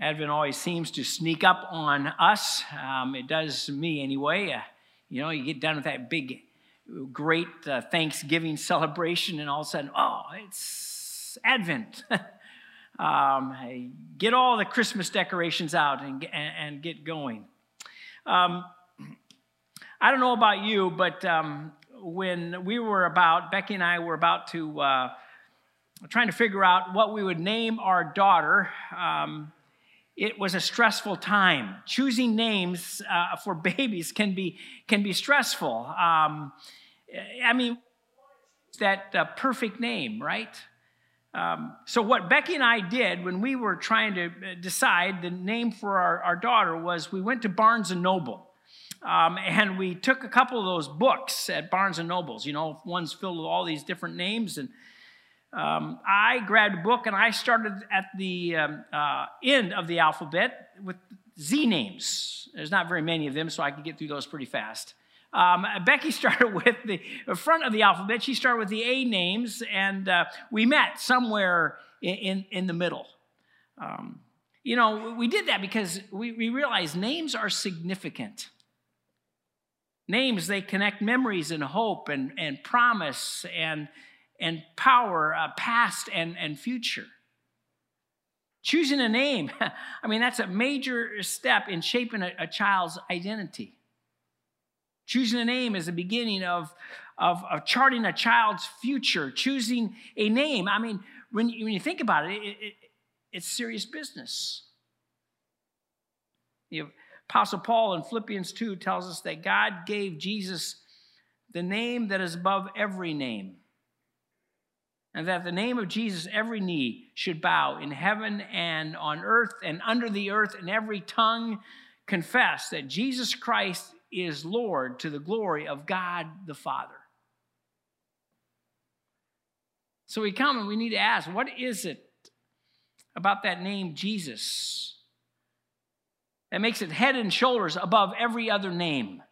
Advent always seems to sneak up on us. Um, it does me anyway. Uh, you know, you get done with that big, great uh, Thanksgiving celebration, and all of a sudden, oh, it's Advent. um, get all the Christmas decorations out and, and get going. Um, I don't know about you, but um, when we were about, Becky and I were about to, uh, trying to figure out what we would name our daughter, um, it was a stressful time. Choosing names uh, for babies can be, can be stressful. Um, I mean, that uh, perfect name, right? Um, so, what Becky and I did when we were trying to uh, decide the name for our, our daughter was we went to Barnes and Noble. Um, and we took a couple of those books at Barnes and Nobles. You know, one's filled with all these different names. And um, I grabbed a book and I started at the um, uh, end of the alphabet with Z names. There's not very many of them, so I could get through those pretty fast. Um, Becky started with the front of the alphabet. She started with the A names, and uh, we met somewhere in, in, in the middle. Um, you know, we did that because we, we realized names are significant. Names, they connect memories and hope and, and promise and, and power, uh, past and, and future. Choosing a name, I mean, that's a major step in shaping a, a child's identity. Choosing a name is the beginning of, of, of, charting a child's future. Choosing a name, I mean, when you, when you think about it, it, it it's serious business. The Apostle Paul in Philippians 2 tells us that God gave Jesus the name that is above every name. And that the name of Jesus, every knee should bow in heaven and on earth and under the earth, and every tongue confess that Jesus Christ is Lord to the glory of God the Father. So we come and we need to ask what is it about that name Jesus that makes it head and shoulders above every other name.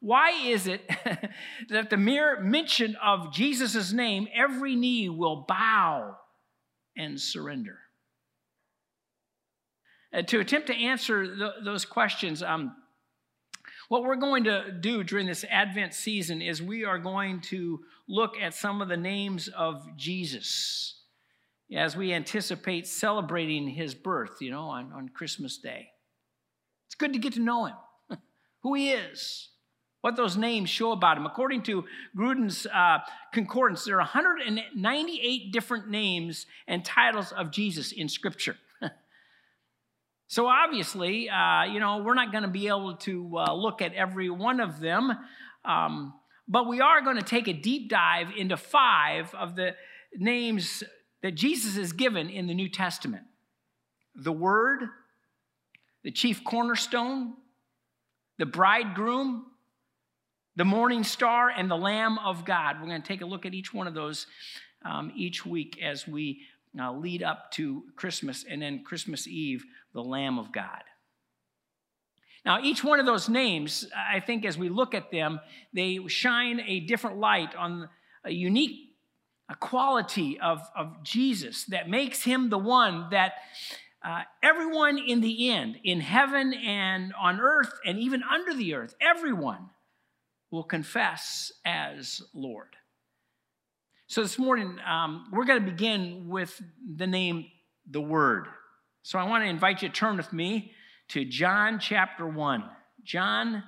Why is it that the mere mention of Jesus' name, every knee will bow and surrender? Uh, to attempt to answer th- those questions, um, what we're going to do during this Advent season is we are going to look at some of the names of Jesus as we anticipate celebrating his birth, you know, on, on Christmas Day. It's good to get to know him, who he is, what those names show about him. According to Cruden's uh, concordance, there are 198 different names and titles of Jesus in Scripture. so obviously, uh, you know, we're not going to be able to uh, look at every one of them, um, but we are going to take a deep dive into five of the names that Jesus is given in the New Testament the Word, the chief cornerstone, the bridegroom, the morning star, and the Lamb of God. We're going to take a look at each one of those um, each week as we uh, lead up to Christmas and then Christmas Eve, the Lamb of God. Now, each one of those names, I think as we look at them, they shine a different light on a unique a quality of, of Jesus that makes him the one that uh, everyone in the end, in heaven and on earth and even under the earth, everyone will confess as Lord. So this morning, um, we're going to begin with the name the Word. So I want to invite you to turn with me to John chapter 1. John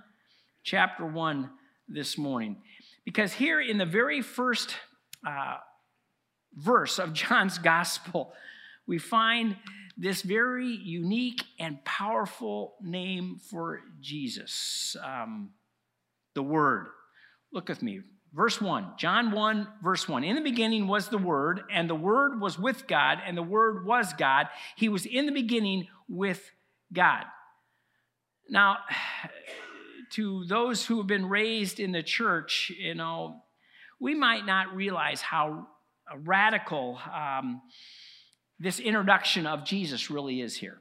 chapter 1 this morning. Because here in the very first uh, verse of John's gospel, we find this very unique and powerful name for Jesus um, the Word. Look with me. Verse 1, John 1, verse 1. In the beginning was the Word, and the Word was with God, and the Word was God. He was in the beginning with God. Now, to those who have been raised in the church, you know, we might not realize how radical um, this introduction of Jesus really is here.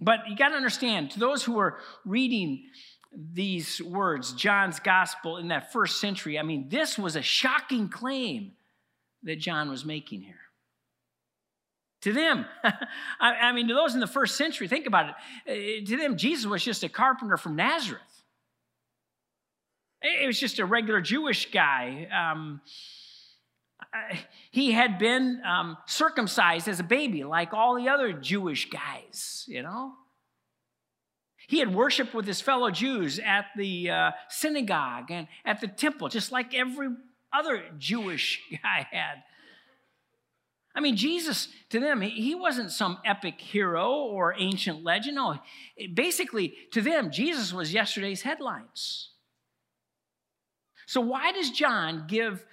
But you got to understand, to those who are reading these words, John's gospel in that first century, I mean, this was a shocking claim that John was making here. To them, I, mean, to those in the first century, think about it. Uh, to them, Jesus was just a carpenter from Nazareth. It was just a regular Jewish guy. Um, he had been um, circumcised as a baby, like all the other Jewish guys, you know? He had worshiped with his fellow Jews at the uh, synagogue and at the temple, just like every other Jewish guy had. I mean, Jesus, to them, he wasn't some epic hero or ancient legend. No, basically, to them, Jesus was yesterday's headlines. So, why does John give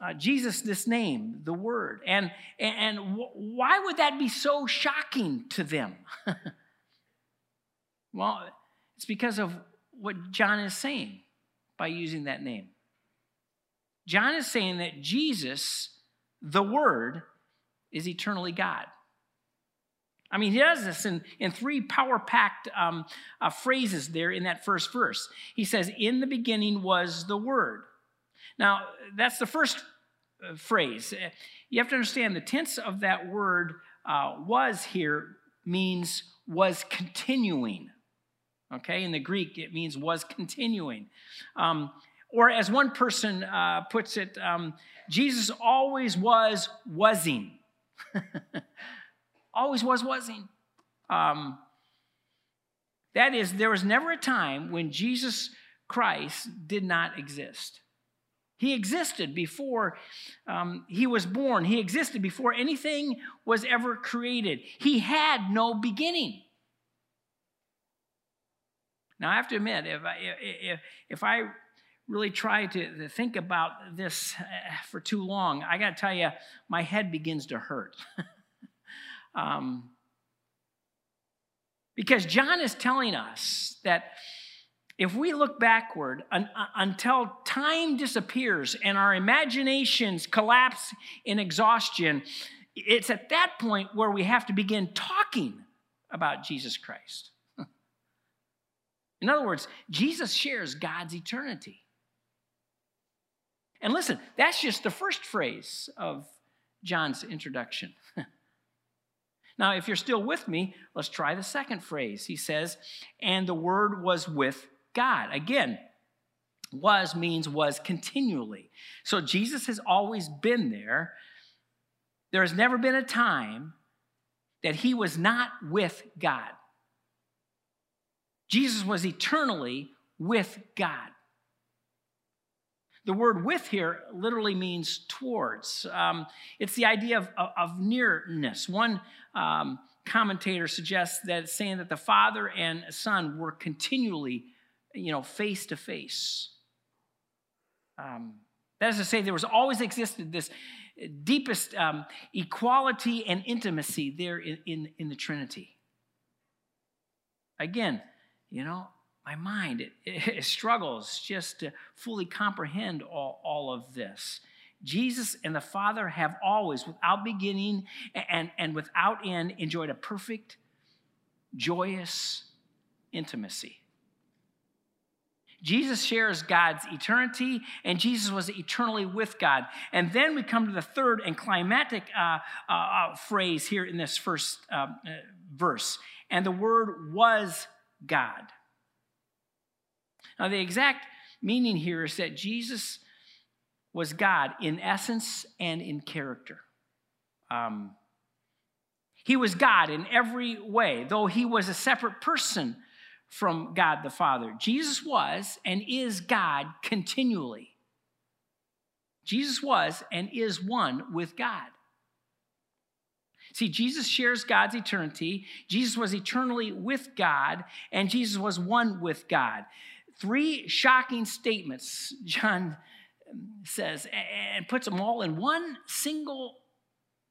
uh, Jesus this name, the Word? And, and why would that be so shocking to them? well, it's because of what John is saying by using that name. John is saying that Jesus, the Word, is eternally God. I mean, he does this in, in three power packed um, uh, phrases there in that first verse. He says, In the beginning was the Word. Now, that's the first uh, phrase. Uh, you have to understand the tense of that word uh, was here means was continuing. Okay, in the Greek, it means was continuing. Um, or as one person uh, puts it, um, Jesus always was wasing. always was wasing. Um, that is, there was never a time when Jesus Christ did not exist. He existed before um, he was born. He existed before anything was ever created. He had no beginning. Now, I have to admit, if I, if, if I really try to, to think about this uh, for too long, I got to tell you, my head begins to hurt. um, because John is telling us that if we look backward un, uh, until time disappears and our imaginations collapse in exhaustion, it's at that point where we have to begin talking about Jesus Christ. In other words, Jesus shares God's eternity. And listen, that's just the first phrase of John's introduction. now, if you're still with me, let's try the second phrase. He says, and the Word was with God. Again, was means was continually. So Jesus has always been there. There has never been a time that he was not with God. Jesus was eternally with God. The word with here literally means towards. Um, it's the idea of, of, nearness. One um, commentator suggests that it's saying that the Father and Son were continually, you know, face to face. That is to say, there was always existed this deepest um, equality and intimacy there in, in, in the Trinity. Again, you know, my mind, it, it, struggles just to fully comprehend all, all of this. Jesus and the Father have always, without beginning and, and without end, enjoyed a perfect, joyous intimacy. Jesus shares God's eternity, and Jesus was eternally with God. And then we come to the third and climatic uh, uh, uh phrase here in this first um, uh, verse. And the word was God. Now, the exact meaning here is that Jesus was God in essence and in character. Um, he was God in every way, though he was a separate person from God the Father. Jesus was and is God continually. Jesus was and is one with God. See, Jesus shares God's eternity. Jesus was eternally with God, and Jesus was one with God. Three shocking statements, John says, and puts them all in one single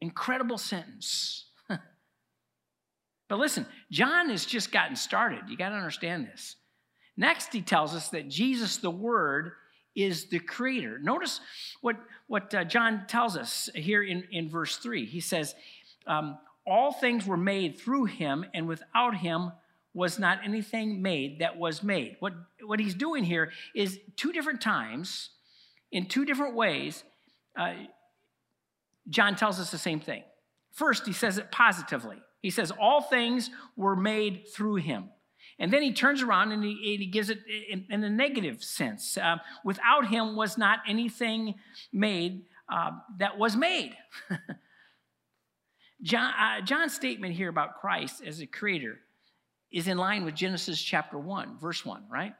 incredible sentence. but listen, John has just gotten started. You got to understand this. Next, he tells us that Jesus, the Word, is the creator. Notice what, what uh, John tells us here in, in verse 3. He says, um, all things were made through him, and without him was not anything made that was made. What, what he's doing here is two different times, in two different ways, uh, John tells us the same thing. First, he says it positively. He says, All things were made through him. And then he turns around and he, and he gives it in, in, a negative sense. Uh, without him was not anything made uh, that was made. John, uh, John's statement here about Christ as a creator is in line with Genesis chapter 1, verse 1, right?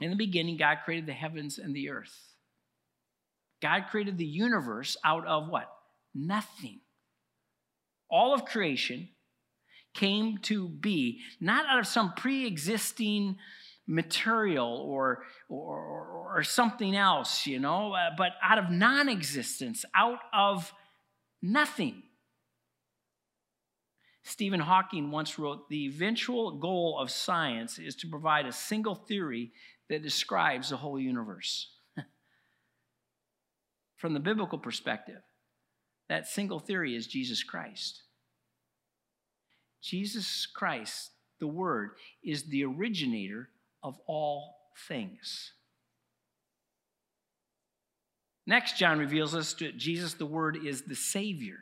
In the beginning, God created the heavens and the earth. God created the universe out of what? Nothing. All of creation came to be, not out of some pre existing material or, or, or something else, you know, uh, but out of non existence, out of nothing. Stephen Hawking once wrote The eventual goal of science is to provide a single theory that describes the whole universe. From the biblical perspective, that single theory is Jesus Christ. Jesus Christ, the Word, is the originator of all things. Next, John reveals us that Jesus, the Word, is the Savior.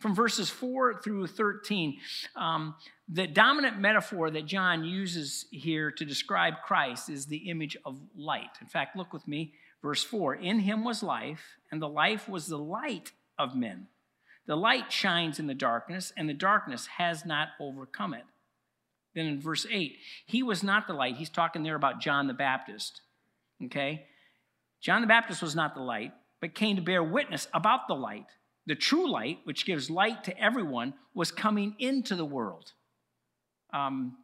From verses 4 through 13, um, the dominant metaphor that John uses here to describe Christ is the image of light. In fact, look with me, verse 4 In him was life, and the life was the light of men. The light shines in the darkness, and the darkness has not overcome it. Then in verse 8, he was not the light. He's talking there about John the Baptist. Okay? John the Baptist was not the light, but came to bear witness about the light. The true light, which gives light to everyone, was coming into the world. Um,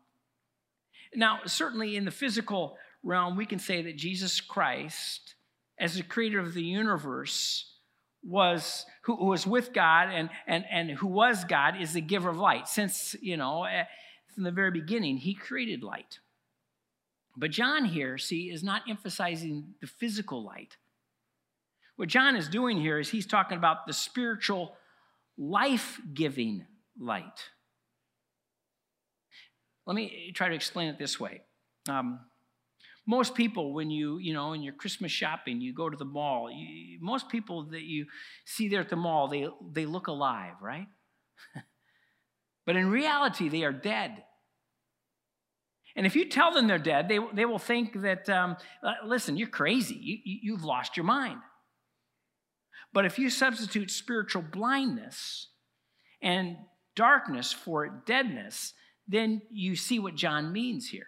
now, certainly in the physical realm, we can say that Jesus Christ, as the creator of the universe, was who, who was with God and, and, and who was God is the giver of light. Since, you know, eh, from the very beginning, he created light. But John here, see, is not emphasizing the physical light. What John is doing here is he's talking about the spiritual, life giving light. Let me try to explain it this way. Um, most people when you you know in your christmas shopping you go to the mall you, most people that you see there at the mall they they look alive right but in reality they are dead and if you tell them they're dead they, they will think that um, uh, listen you're crazy you, you've lost your mind but if you substitute spiritual blindness and darkness for deadness then you see what john means here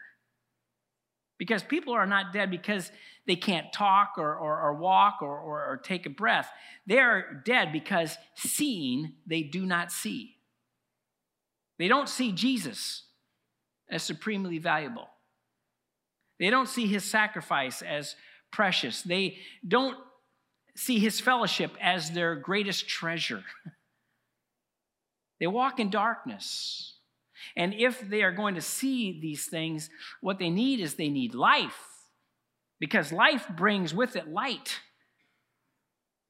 because people are not dead because they can't talk or, or, or walk or, or, or take a breath. They are dead because seeing, they do not see. They don't see Jesus as supremely valuable. They don't see his sacrifice as precious. They don't see his fellowship as their greatest treasure. they walk in darkness. And if they are going to see these things, what they need is they need life, because life brings with it light,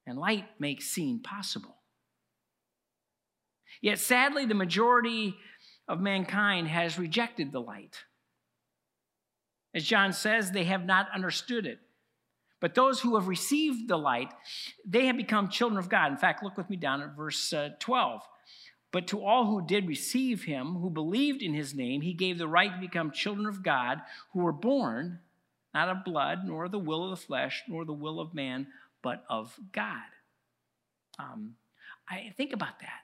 and light makes seeing possible. Yet sadly, the majority of mankind has rejected the light. As John says, they have not understood it. But those who have received the light, they have become children of God. In fact, look with me down at verse uh, 12. But to all who did receive him, who believed in his name, he gave the right to become children of God, who were born not of blood, nor the will of the flesh, nor the will of man, but of God. Um, I think about that.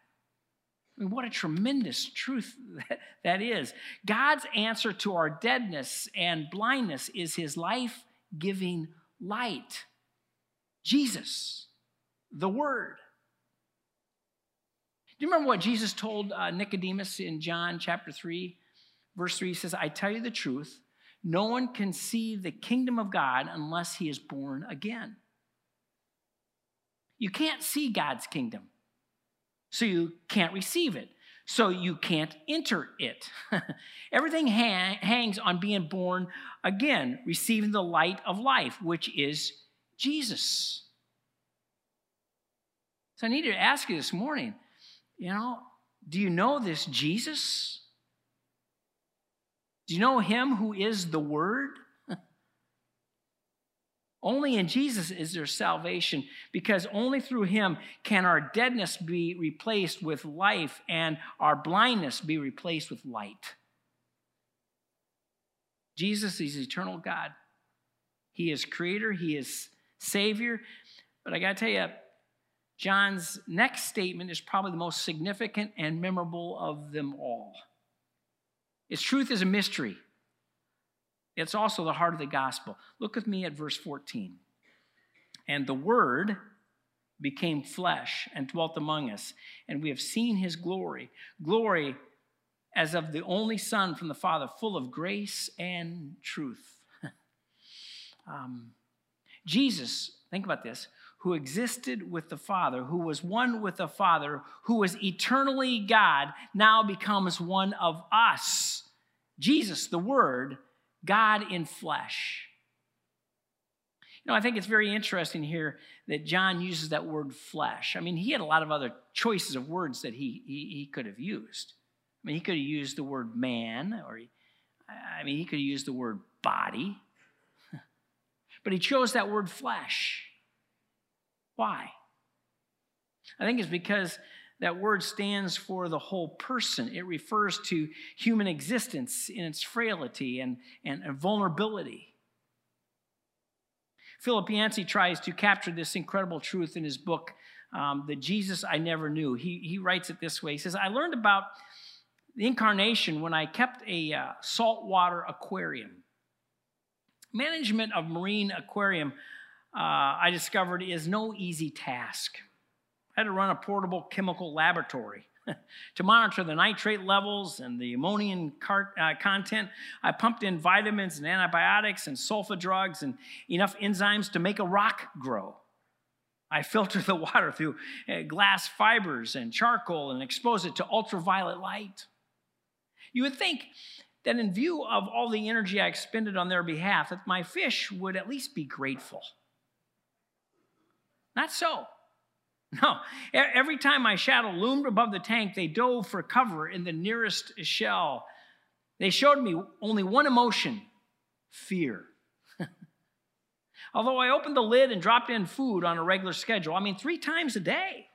I mean, what a tremendous truth that, that is. God's answer to our deadness and blindness is his life giving light. Jesus, the Word. Do you remember what Jesus told uh, Nicodemus in John chapter 3, verse 3? He says, I tell you the truth, no one can see the kingdom of God unless he is born again. You can't see God's kingdom, so you can't receive it, so you can't enter it. Everything hang, hangs on being born again, receiving the light of life, which is Jesus. So I need to ask you this morning you know, do you know this Jesus? Do you know him who is the Word? Only in Jesus is there salvation because only through him can our deadness be replaced with life and our blindness be replaced with light. Jesus is eternal God. He is creator, he is savior. But I got to tell you, John's next statement is probably the most significant and memorable of them all. Its truth is a mystery. It's also the heart of the gospel. Look with me at verse 14. And the Word became flesh and dwelt among us, and we have seen his glory. Glory as of the only Son from the Father, full of grace and truth. um, Jesus, think about this, who existed with the Father, who was one with the Father, who was eternally God, now becomes one of us. Jesus, the Word, God in flesh. You know, I think it's very interesting here that John uses that word flesh. I mean, he had a lot of other choices of words that he, he, he could have used. I mean, he could have used the word man, or he, I mean, he could have used the word body, but he chose that word flesh. Why? I think it's because that word stands for the whole person. It refers to human existence in its frailty and, and, vulnerability. Philip Yancey tries to capture this incredible truth in his book, um, The Jesus I Never Knew. He, he writes it this way He says, I learned about the incarnation when I kept a uh, saltwater aquarium. Management of marine aquarium, uh, I discovered, is no easy task. I had to run a portable chemical laboratory. to monitor the nitrate levels and the ammonium uh, content, I pumped in vitamins and antibiotics and sulfa drugs and enough enzymes to make a rock grow. I filter the water through uh, glass fibers and charcoal and expose it to ultraviolet light. You would think that in view of all the energy I expended on their behalf, that my fish would at least be grateful. Not so. No, every time my shadow loomed above the tank, they dove for cover in the nearest shell. They showed me only one emotion fear. Although I opened the lid and dropped in food on a regular schedule, I mean, three times a day,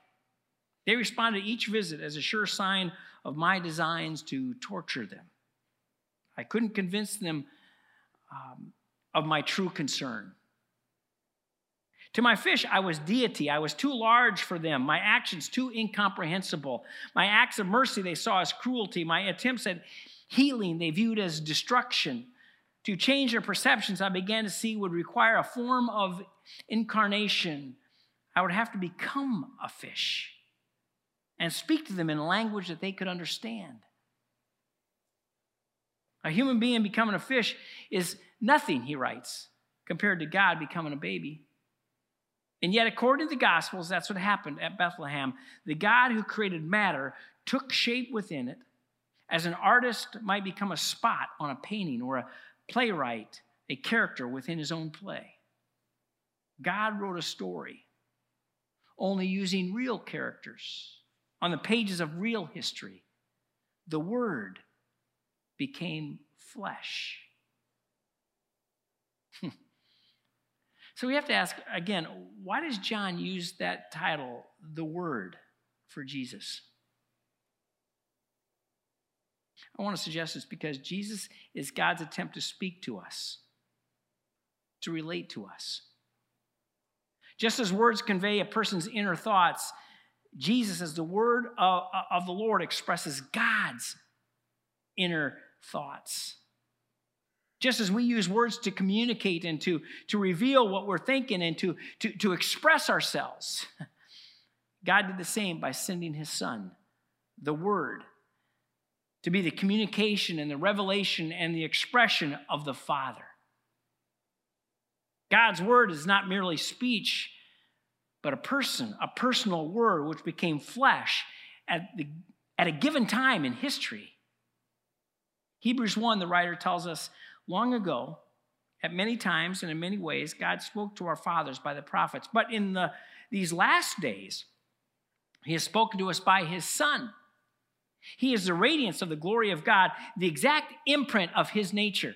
they responded to each visit as a sure sign of my designs to torture them. I couldn't convince them um, of my true concern. To my fish, I was deity. I was too large for them, my actions too incomprehensible. My acts of mercy they saw as cruelty. My attempts at healing they viewed as destruction. To change their perceptions, I began to see would require a form of incarnation. I would have to become a fish and speak to them in a language that they could understand. A human being becoming a fish is nothing, he writes, compared to God becoming a baby. And yet, according to the Gospels, that's what happened at Bethlehem. The God who created matter took shape within it, as an artist might become a spot on a painting or a playwright, a character within his own play. God wrote a story only using real characters on the pages of real history. The Word became flesh. Hmm. So we have to ask again, why does John use that title, the Word, for Jesus? I want to suggest this because Jesus is God's attempt to speak to us, to relate to us. Just as words convey a person's inner thoughts, Jesus, as the Word of, of the Lord, expresses God's inner thoughts. Just as we use words to communicate and to, to reveal what we're thinking and to, to, to express ourselves, God did the same by sending his son, the Word, to be the communication and the revelation and the expression of the Father. God's Word is not merely speech, but a person, a personal Word which became flesh at, the, at a given time in history. Hebrews 1, the writer tells us, long ago, at many times and in many ways, God spoke to our fathers by the prophets. But in the, these last days, He has spoken to us by His Son. He is the radiance of the glory of God, the exact imprint of His nature.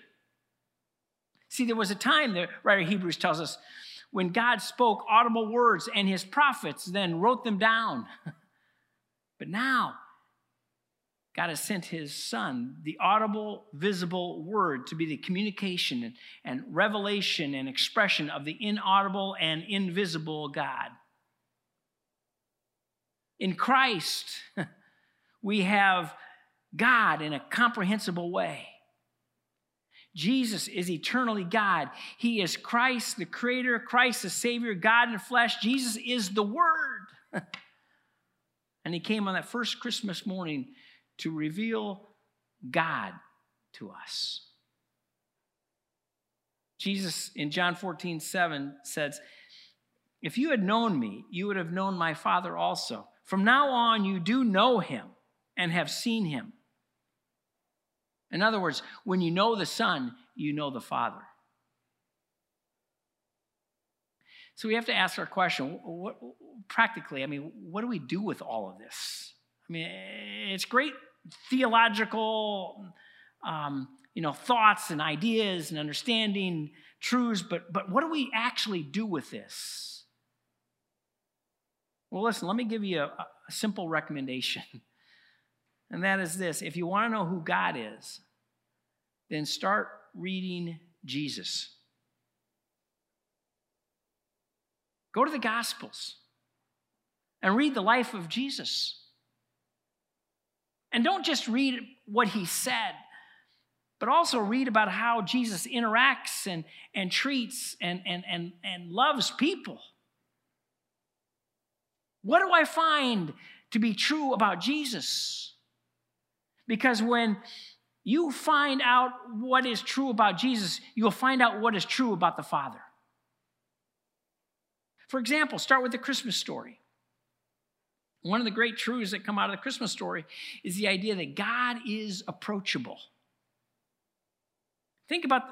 See, there was a time, the writer of Hebrews tells us, when God spoke audible words and his prophets then wrote them down. but now, God has sent his son, the audible, visible word, to be the communication and, revelation and expression of the inaudible and invisible God. In Christ, we have God in a comprehensible way. Jesus is eternally God. He is Christ, the Creator, Christ, the Savior, God in flesh. Jesus is the Word. and He came on that first Christmas morning to reveal God to us. Jesus in John 14, 7 says, If you had known me, you would have known my Father also. From now on, you do know him and have seen him. In other words, when you know the Son, you know the Father. So we have to ask our question what, practically, I mean, what do we do with all of this? I mean, it's great theological, um, you know, thoughts and ideas and understanding truths, but, but what do we actually do with this? Well, listen, let me give you a, a simple recommendation. And that is this if you want to know who God is, then start reading Jesus. Go to the Gospels and read the life of Jesus. And don't just read what he said, but also read about how Jesus interacts and, and treats and, and, and, and loves people. What do I find to be true about Jesus? Because when you find out what is true about Jesus, you'll find out what is true about the Father. For example, start with the Christmas story. One of the great truths that come out of the Christmas story is the idea that God is approachable. Think about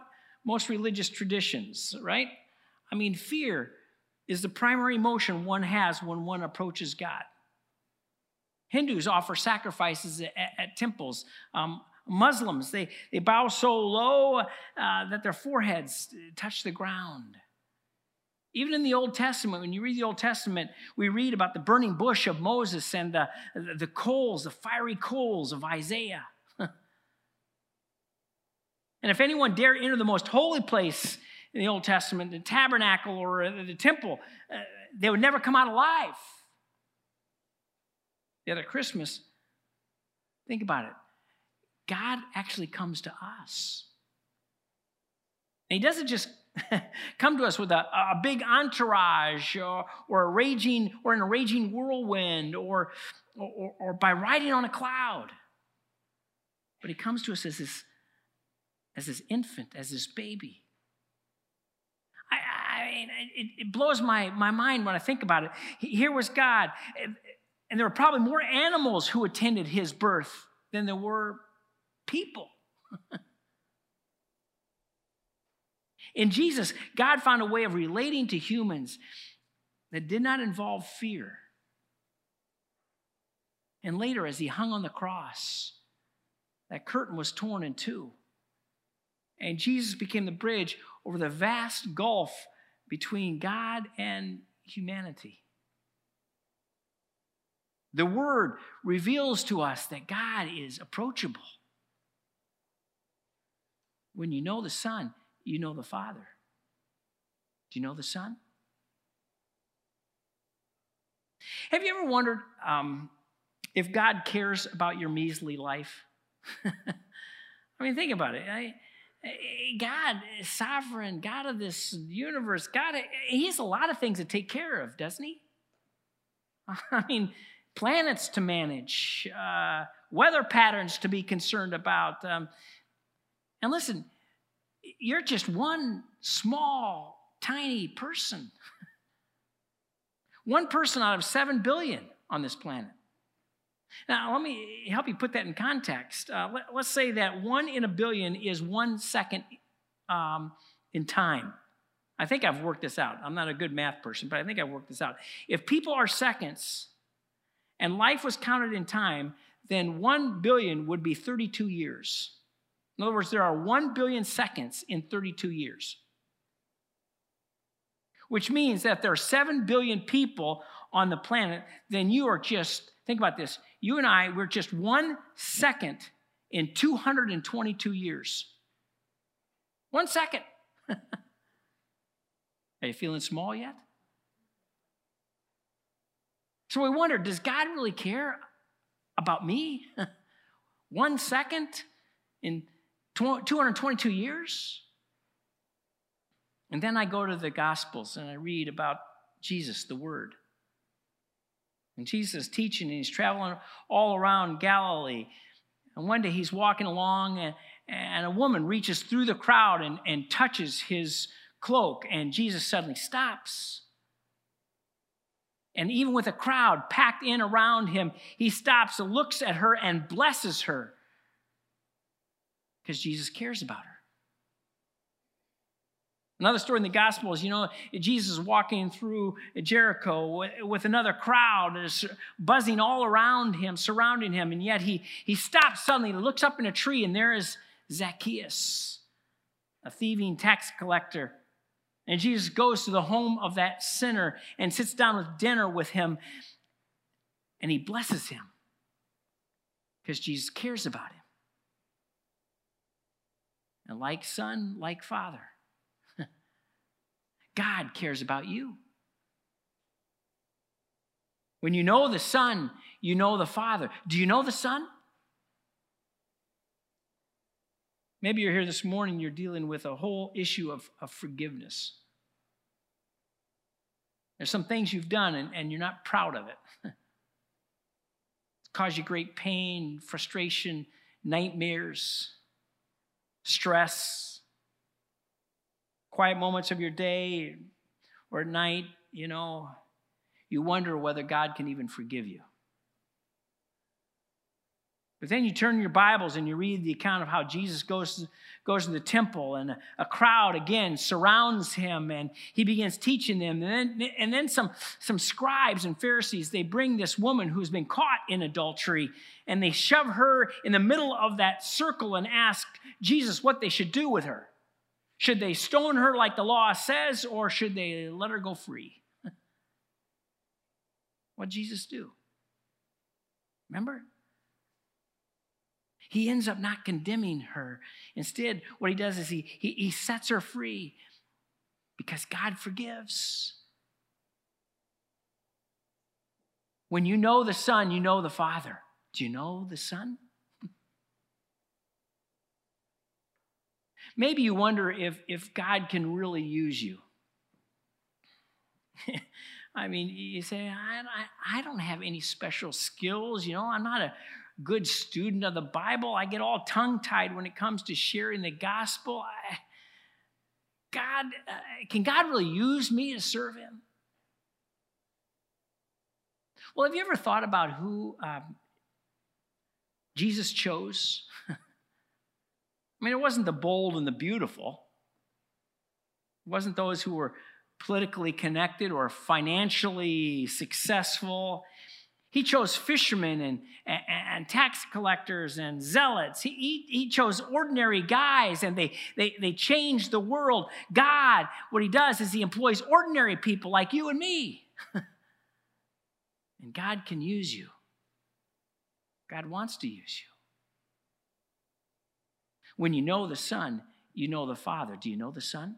most religious traditions, right? I mean, fear is the primary emotion one has when one approaches God. Hindus offer sacrifices at, at temples. Um, Muslims, they, they bow so low uh, that their foreheads touch the ground. Even in the Old Testament, when you read the Old Testament, we read about the burning bush of Moses and the, the coals, the fiery coals of Isaiah. and if anyone dare enter the most holy place in the Old Testament, the tabernacle or the temple, uh, they would never come out alive. Yet at Christmas, think about it. God actually comes to us. And He doesn't just come to us with a, a big entourage or, or a raging or in a raging whirlwind or, or, or by riding on a cloud. But He comes to us as this, as this infant, as this baby. I, I mean, it, it blows my, my mind when I think about it. Here was God, and there were probably more animals who attended his birth than there were people. In Jesus, God found a way of relating to humans that did not involve fear. And later, as he hung on the cross, that curtain was torn in two. And Jesus became the bridge over the vast gulf between God and humanity. The Word reveals to us that God is approachable. When you know the Son, you know the Father. Do you know the Son? Have you ever wondered um, if God cares about your measly life? I mean, think about it. I, God is sovereign, God of this universe. God, He has a lot of things to take care of, doesn't He? I mean, planets to manage, uh, weather patterns to be concerned about. Um, and listen, you're just one small, tiny person. one person out of seven billion on this planet. Now, let me help you put that in context. Uh, let, us say that one in a billion is one second um, in time. I think I've worked this out. I'm not a good math person, but I think I've worked this out. If people are seconds and life was counted in time, then one billion would be 32 years. In other words, there are 1 billion seconds in 32 years, which means that there are 7 billion people on the planet. Then you are just, think about this, you and I, we're just one second in 222 years. One second. Are you feeling small yet? So we wonder does God really care about me? One second in 222 years? And then I go to the Gospels and I read about Jesus, the Word. And Jesus is teaching and he's traveling all around Galilee. And one day he's walking along and, and a woman reaches through the crowd and, and touches his cloak. And Jesus suddenly stops. And even with a crowd packed in around him, he stops and looks at her and blesses her because Jesus cares about her. Another story in the gospel is, you know, Jesus walking through Jericho with another crowd is buzzing all around him, surrounding him, and yet he, he stops suddenly, looks up in a tree, and there is Zacchaeus, a thieving tax collector. And Jesus goes to the home of that sinner and sits down with dinner with him, and he blesses him because Jesus cares about him. And like son, like father. God cares about you. When you know the Son, you know the Father. Do you know the Son? Maybe you're here this morning, you're dealing with a whole issue of, of forgiveness. There's some things you've done and, and you're not proud of it. it's caused you great pain, frustration, nightmares, stress, quiet moments of your day or night, you know, you wonder whether God can even forgive you. But then you turn your Bibles and you read the account of how Jesus goes, goes to the temple and a, a, crowd again surrounds him and he begins teaching them. And then, and then some, some scribes and Pharisees, they bring this woman who's been caught in adultery and they shove her in the middle of that circle and ask Jesus what they should do with her. Should they stone her like the law says, or should they let her go free? what Jesus do? Remember? He ends up not condemning her. Instead, what he does is he, he, he sets her free because God forgives. When you know the Son, you know the Father. Do you know the Son? Maybe you wonder if, if God can really use you. I mean, you say, I, I, I don't have any special skills. You know, I'm not a good student of the Bible. I get all tongue tied when it comes to sharing the gospel. I, God, uh, can God really use me to serve Him? Well, have you ever thought about who um, Jesus chose? I mean, it wasn't the bold and the beautiful. It wasn't those who were politically connected or financially successful. He chose fishermen and, and, and tax collectors and zealots. He, he, he, chose ordinary guys and they, they, they changed the world. God, what he does is he employs ordinary people like you and me. and God can use you. God wants to use you. When you know the Son, you know the Father. Do you know the Son?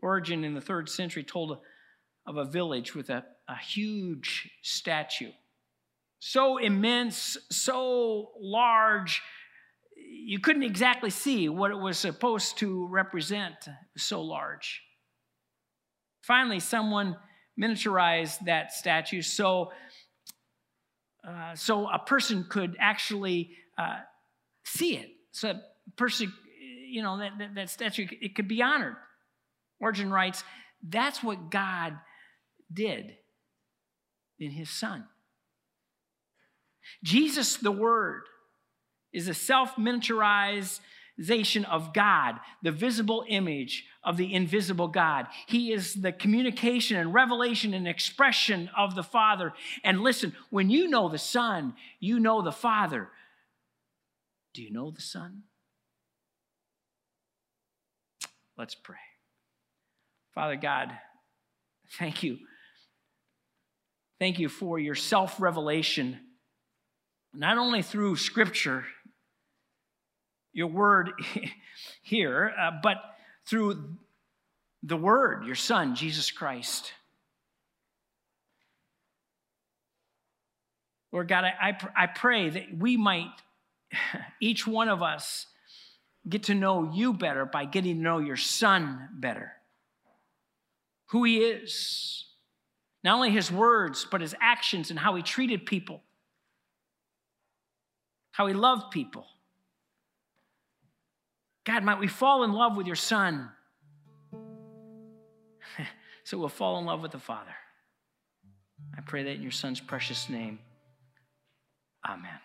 Origen in the third century told of a village with a, a huge statue. So immense, so large, you couldn't exactly see what it was supposed to represent. So large. Finally, someone miniaturized that statue so uh, so a person could actually uh, see it. So a person, you know, that, that, that statue, it could be honored. Origen writes, that's what God did in his son. Jesus, the Word, is a self miniaturized of God, the visible image of the invisible God. He is the communication and revelation and expression of the Father. And listen, when you know the Son, you know the Father. Do you know the Son? Let's pray. Father God, thank you. Thank you for your self revelation, not only through Scripture, your word here, uh, but through the Word, your Son, Jesus Christ. Lord God, I, I, I pray that we might, each one of us, get to know you better by getting to know your Son better. Who he is, not only his words, but his actions and how he treated people, how he loved people. God, might we fall in love with your Son so we'll fall in love with the Father. I pray that in your Son's precious name. Amen.